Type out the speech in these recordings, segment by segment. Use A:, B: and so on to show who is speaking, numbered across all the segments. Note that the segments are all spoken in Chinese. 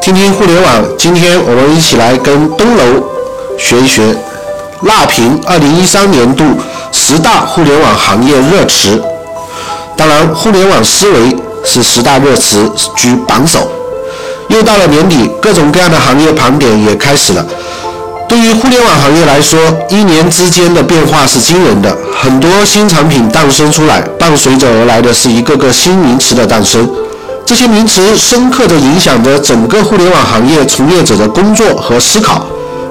A: 听听互联网。今天我们一起来跟东楼学一学辣评二零一三年度十大互联网行业热词。当然，互联网思维是十大热词居榜首。又到了年底，各种各样的行业盘点也开始了。对于互联网行业来说，一年之间的变化是惊人的，很多新产品诞生出来，伴随着而来的是一个个新名词的诞生。这些名词深刻地影响着整个互联网行业从业者的工作和思考。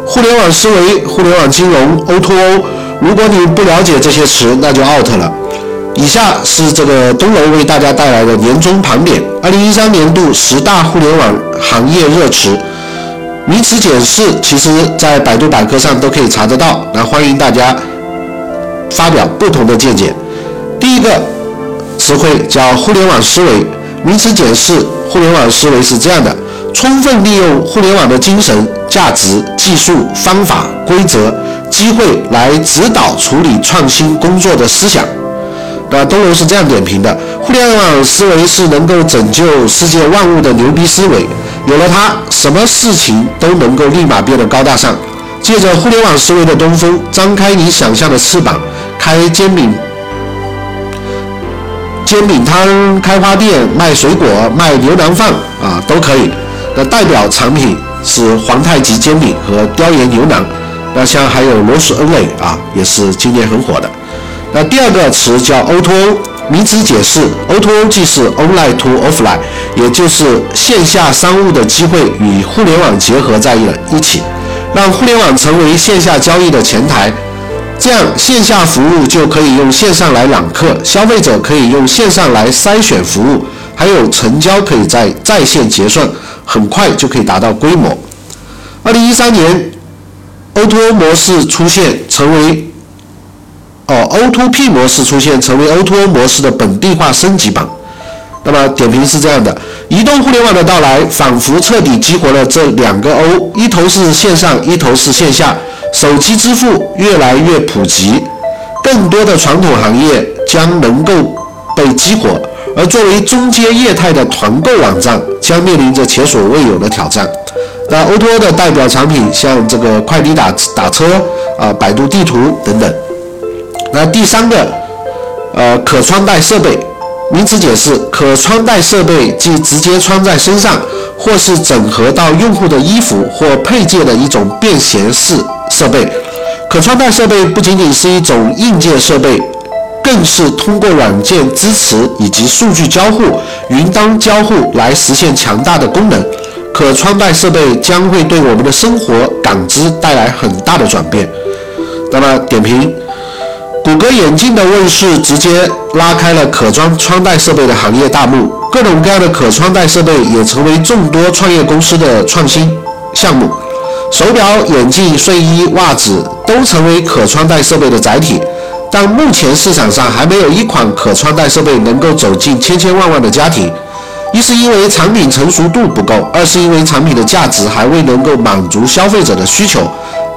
A: 互联网思维、互联网金融、O2O，如果你不了解这些词，那就 out 了。以下是这个东楼为大家带来的年终盘点，二零一三年度十大互联网行业热词。名词解释，其实在百度百科上都可以查得到。那欢迎大家发表不同的见解。第一个词汇叫互联网思维。名词解释，互联网思维是这样的：充分利用互联网的精神、价值、技术、方法、规则、机会来指导处理创新工作的思想。那东龙是这样点评的：互联网思维是能够拯救世界万物的牛逼思维。有了它，什么事情都能够立马变得高大上。借着互联网思维的东风，张开你想象的翅膀，开煎饼、煎饼摊、开花店、卖水果、卖牛腩饭啊，都可以。那代表产品是皇太极煎饼和雕爷牛腩。那像还有罗氏恩蕾啊，也是今年很火的。那第二个词叫 O2O。名词解释：O2O 即是 Online to Offline，也就是线下商务的机会与互联网结合在了一起，让互联网成为线下交易的前台。这样线下服务就可以用线上来揽客，消费者可以用线上来筛选服务，还有成交可以在在线结算，很快就可以达到规模。二零一三年，O2O 模式出现，成为。哦，O2P 模式出现，成为 O2O 模式的本地化升级版。那么点评是这样的：移动互联网的到来，仿佛彻底激活了这两个 O，一头是线上，一头是线下。手机支付越来越普及，更多的传统行业将能够被激活，而作为中间业态的团购网站将面临着前所未有的挑战。那 O2O 的代表产品像这个快滴打打车啊，百度地图等等。那第三个，呃，可穿戴设备，名词解释：可穿戴设备即直接穿在身上，或是整合到用户的衣服或配件的一种便携式设备。可穿戴设备不仅仅是一种硬件设备，更是通过软件支持以及数据交互、云端交互来实现强大的功能。可穿戴设备将会对我们的生活感知带来很大的转变。那么点评。谷歌眼镜的问世，直接拉开了可装穿戴设备的行业大幕。各种各样的可穿戴设备也成为众多创业公司的创新项目。手表、眼镜、睡衣、袜子都成为可穿戴设备的载体。但目前市场上还没有一款可穿戴设备能够走进千千万万的家庭。一是因为产品成熟度不够，二是因为产品的价值还未能够满足消费者的需求。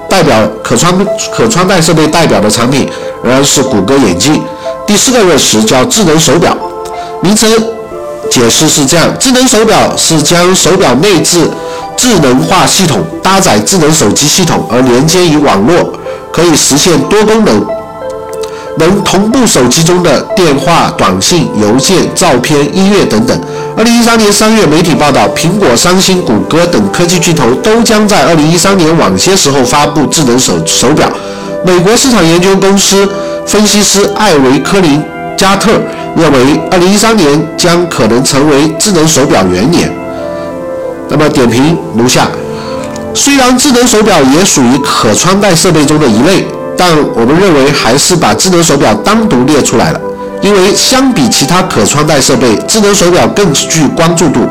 A: 代表可穿可穿戴设备代表的产品仍然是谷歌眼镜。第四个热词叫智能手表，名词解释是这样：智能手表是将手表内置智能化系统搭载智能手机系统而连接于网络，可以实现多功能。能同步手机中的电话、短信、邮件、照片、音乐等等。二零一三年三月，媒体报道，苹果、三星、谷歌等科技巨头都将在二零一三年晚些时候发布智能手手表。美国市场研究公司分析师艾维科林加特认为，二零一三年将可能成为智能手表元年。那么点评如下：虽然智能手表也属于可穿戴设备中的一类。但我们认为还是把智能手表单独列出来了，因为相比其他可穿戴设备，智能手表更具关注度。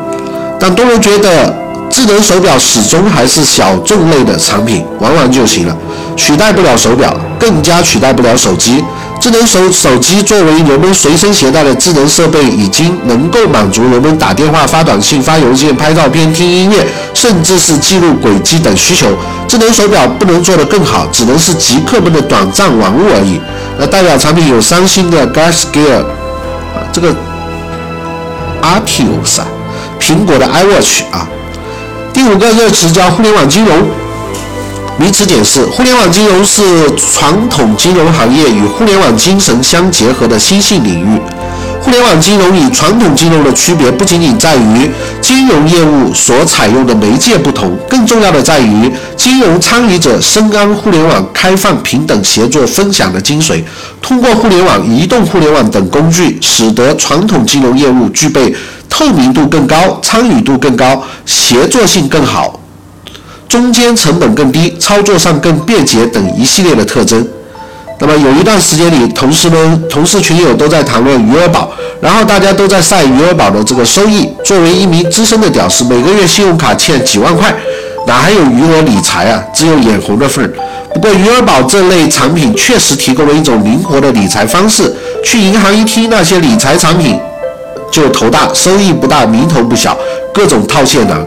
A: 但多人觉得智能手表始终还是小众类的产品，玩玩就行了，取代不了手表，更加取代不了手机。智能手手机作为人们随身携带的智能设备，已经能够满足人们打电话、发短信、发邮件、拍照片、听音乐，甚至是记录轨迹等需求。智能手表不能做得更好，只能是极客们的短暂玩物而已。那代表产品有三星的 Garmin Gear，啊，这个 Artios 啊，苹果的 iWatch 啊。第五个热词叫互联网金融。名词解释：互联网金融是传统金融行业与互联网精神相结合的新兴领域。互联网金融与传统金融的区别不仅仅在于金融业务所采用的媒介不同，更重要的在于金融参与者深谙互联网开放、平等、协作、分享的精髓，通过互联网、移动互联网等工具，使得传统金融业务具备透明度更高、参与度更高、协作性更好。中间成本更低，操作上更便捷等一系列的特征。那么有一段时间里，同事们、同事群友都在谈论余额宝，然后大家都在晒余额宝的这个收益。作为一名资深的屌丝，每个月信用卡欠几万块，哪还有余额理财啊？只有眼红的份儿。不过余额宝这类产品确实提供了一种灵活的理财方式。去银行一听那些理财产品，就头大，收益不大，名头不小，各种套现难。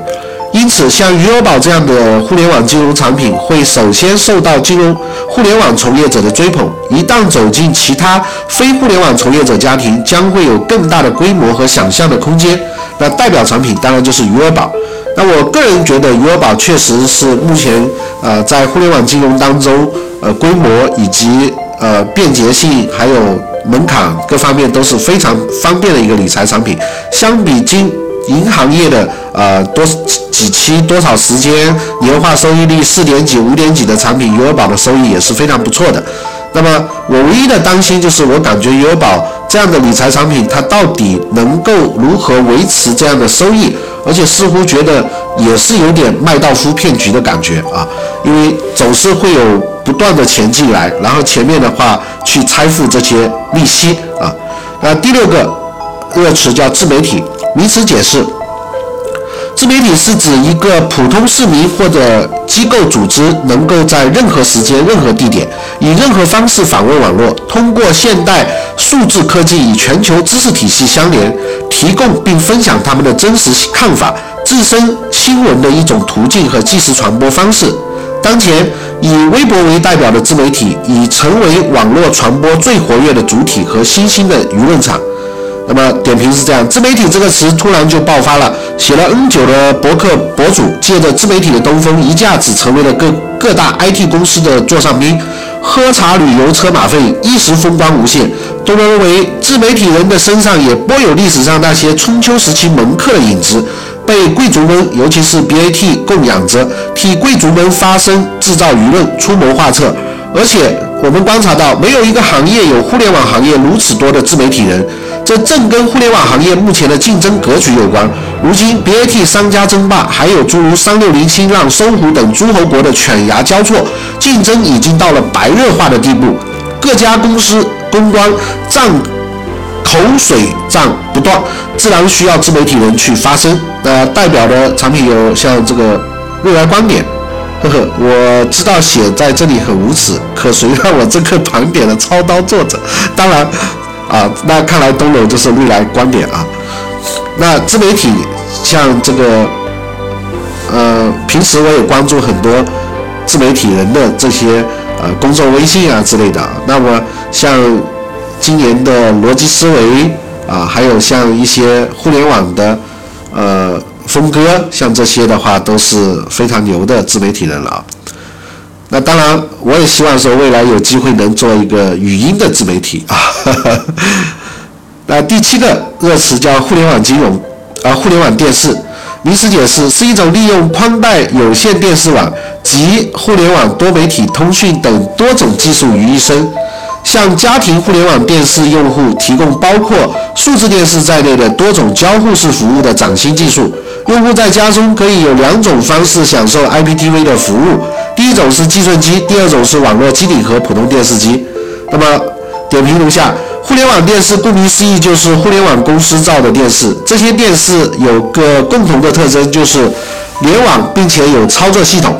A: 因此，像余额宝这样的互联网金融产品，会首先受到金融互联网从业者的追捧。一旦走进其他非互联网从业者家庭，将会有更大的规模和想象的空间。那代表产品当然就是余额宝。那我个人觉得，余额宝确实是目前呃在互联网金融当中，呃规模以及呃便捷性还有门槛各方面都是非常方便的一个理财产品。相比金银行业的呃多几期多少时间年化收益率四点几五点几的产品，余额宝的收益也是非常不错的。那么我唯一的担心就是，我感觉余额宝这样的理财产品，它到底能够如何维持这样的收益？而且似乎觉得也是有点麦道夫骗局的感觉啊，因为总是会有不断的钱进来，然后前面的话去拆付这些利息啊。那第六个热词叫自媒体。名词解释：自媒体是指一个普通市民或者机构组织能够在任何时间、任何地点，以任何方式访问网络，通过现代数字科技与全球知识体系相连，提供并分享他们的真实看法、自身新闻的一种途径和即时传播方式。当前，以微博为代表的自媒体已成为网络传播最活跃的主体和新兴的舆论场。那么点评是这样，自媒体这个词突然就爆发了，写了 N 久的博客博主借着自媒体的东风，一下子成为了各各大 IT 公司的座上宾，喝茶旅游车马费，一时风光无限。多人认为，自媒体人的身上也颇有历史上那些春秋时期门客的影子，被贵族们，尤其是 BAT 供养着，替贵族们发声，制造舆论，出谋划策。而且我们观察到，没有一个行业有互联网行业如此多的自媒体人。这正跟互联网行业目前的竞争格局有关。如今，BAT 商家争霸，还有诸如三六零、新浪、搜狐等诸侯国的犬牙交错，竞争已经到了白热化的地步。各家公司公关战口水战不断，自然需要自媒体人去发声。那代表的产品有像这个未来观点，呵呵，我知道写在这里很无耻，可谁让我这个盘点的操刀作者？当然。啊，那看来东楼就是未来观点啊。那自媒体像这个，呃，平时我也关注很多自媒体人的这些呃公众微信啊之类的。那么像今年的逻辑思维啊，还有像一些互联网的呃峰哥，像这些的话都是非常牛的自媒体人了。那当然，我也希望说未来有机会能做一个语音的自媒体啊。那第七个热词叫互联网金融，啊，互联网电视，名词解释是一种利用宽带有线电视网及互联网多媒体通讯等多种技术于一身，向家庭互联网电视用户提供包括数字电视在内的多种交互式服务的崭新技术。用户在家中可以有两种方式享受 IPTV 的服务。第一种是计算机，第二种是网络机顶盒普通电视机。那么点评如下：互联网电视顾名思义就是互联网公司造的电视。这些电视有个共同的特征，就是联网并且有操作系统。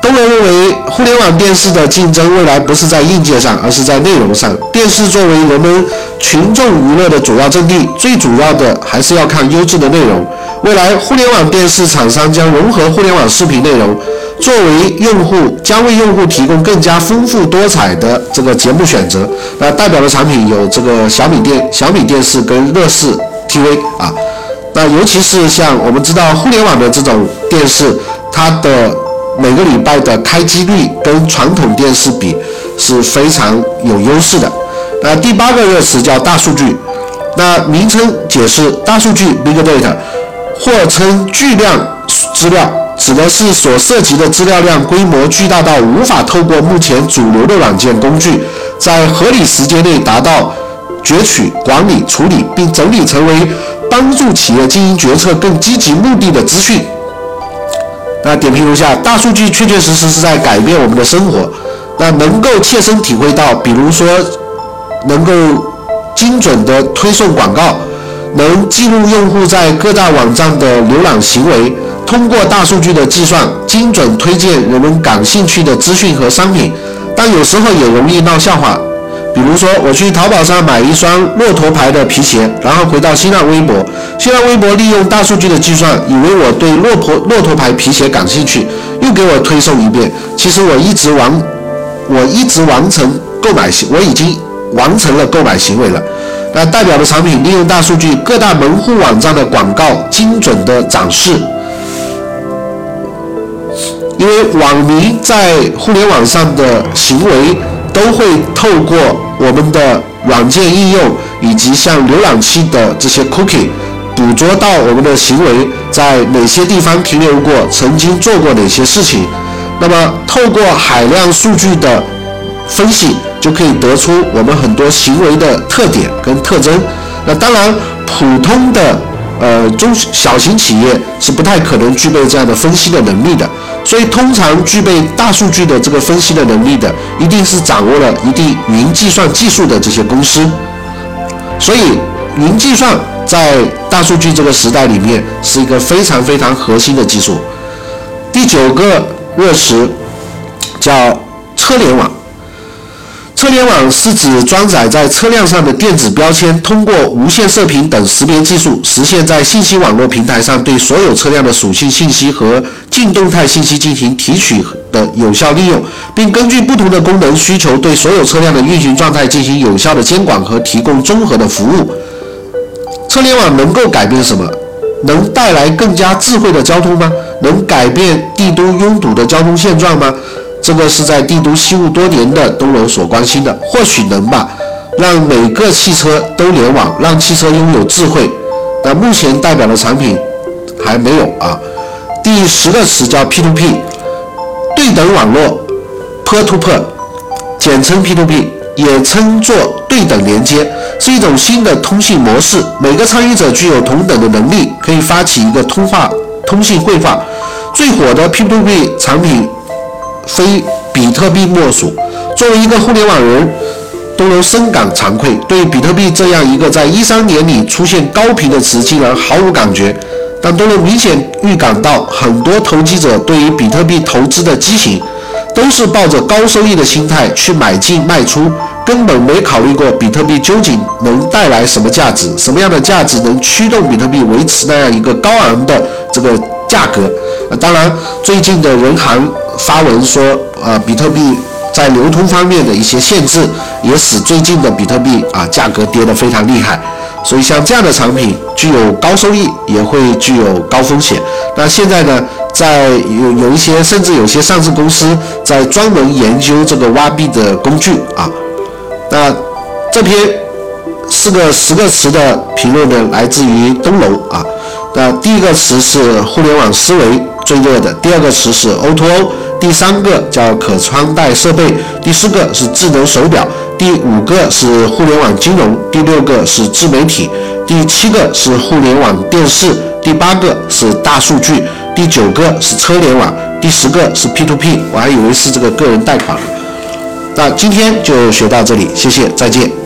A: 东人认为，互联网电视的竞争未来不是在硬件上，而是在内容上。电视作为人们群众娱乐的主要阵地，最主要的还是要看优质的内容。未来，互联网电视厂商将融合互联网视频内容。作为用户，将为用户提供更加丰富多彩的这个节目选择。那代表的产品有这个小米电、小米电视跟乐视 TV 啊。那尤其是像我们知道互联网的这种电视，它的每个礼拜的开机率跟传统电视比是非常有优势的。那第八个热词叫大数据，那名称解释大数据 （big data） 或称巨量资料，指的是所涉及的资料量规模巨大到无法透过目前主流的软件工具，在合理时间内达到攫取、管理、处理并整理成为帮助企业经营决策更积极目的的资讯。那点评如下：大数据确确实实是在改变我们的生活，那能够切身体会到，比如说。能够精准的推送广告，能记录用户在各大网站的浏览行为，通过大数据的计算，精准推荐人们感兴趣的资讯和商品。但有时候也容易闹笑话，比如说我去淘宝上买一双骆驼牌的皮鞋，然后回到新浪微博，新浪微博利用大数据的计算，以为我对骆驼骆驼牌皮鞋感兴趣，又给我推送一遍。其实我一直完，我一直完成购买行，我已经。完成了购买行为了，那代表的产品利用大数据，各大门户网站的广告精准的展示，因为网民在互联网上的行为都会透过我们的软件应用以及像浏览器的这些 cookie 捕捉到我们的行为在哪些地方停留过，曾经做过哪些事情，那么透过海量数据的分析。就可以得出我们很多行为的特点跟特征。那当然，普通的呃中小型企业是不太可能具备这样的分析的能力的。所以，通常具备大数据的这个分析的能力的，一定是掌握了一定云计算技术的这些公司。所以，云计算在大数据这个时代里面是一个非常非常核心的技术。第九个热词叫车联网。车联网是指装载在车辆上的电子标签，通过无线射频等识别技术，实现在信息网络平台上对所有车辆的属性信息和静动态信息进行提取的有效利用，并根据不同的功能需求，对所有车辆的运行状态进行有效的监管和提供综合的服务。车联网能够改变什么？能带来更加智慧的交通吗？能改变帝都拥堵的交通现状吗？这个是在帝都西务多年的东楼所关心的，或许能吧，让每个汽车都联网，让汽车拥有智慧。但目前代表的产品还没有啊。第十个词叫 P2P，对等网络，Peer-to-Peer，简称 P2P，也称作对等连接，是一种新的通信模式。每个参与者具有同等的能力，可以发起一个通话、通信会话。最火的 P2P 产品。非比特币莫属。作为一个互联网人，都能深感惭愧，对比特币这样一个在一三年里出现高频的词，竟然毫无感觉。但都能明显预感到，很多投机者对于比特币投资的畸形，都是抱着高收益的心态去买进卖出，根本没考虑过比特币究竟能带来什么价值，什么样的价值能驱动比特币维持那样一个高昂的这个价格。当然，最近的人行。发文说，呃，比特币在流通方面的一些限制，也使最近的比特币啊价格跌得非常厉害。所以像这样的产品，具有高收益，也会具有高风险。那现在呢，在有有一些，甚至有些上市公司在专门研究这个挖币的工具啊。那这篇四个十个词的评论呢，来自于东楼啊。那第一个词是互联网思维最热的，第二个词是 O2O。第三个叫可穿戴设备，第四个是智能手表，第五个是互联网金融，第六个是自媒体，第七个是互联网电视，第八个是大数据，第九个是车联网，第十个是 P2P，我还以为是这个个人贷款。那今天就学到这里，谢谢，再见。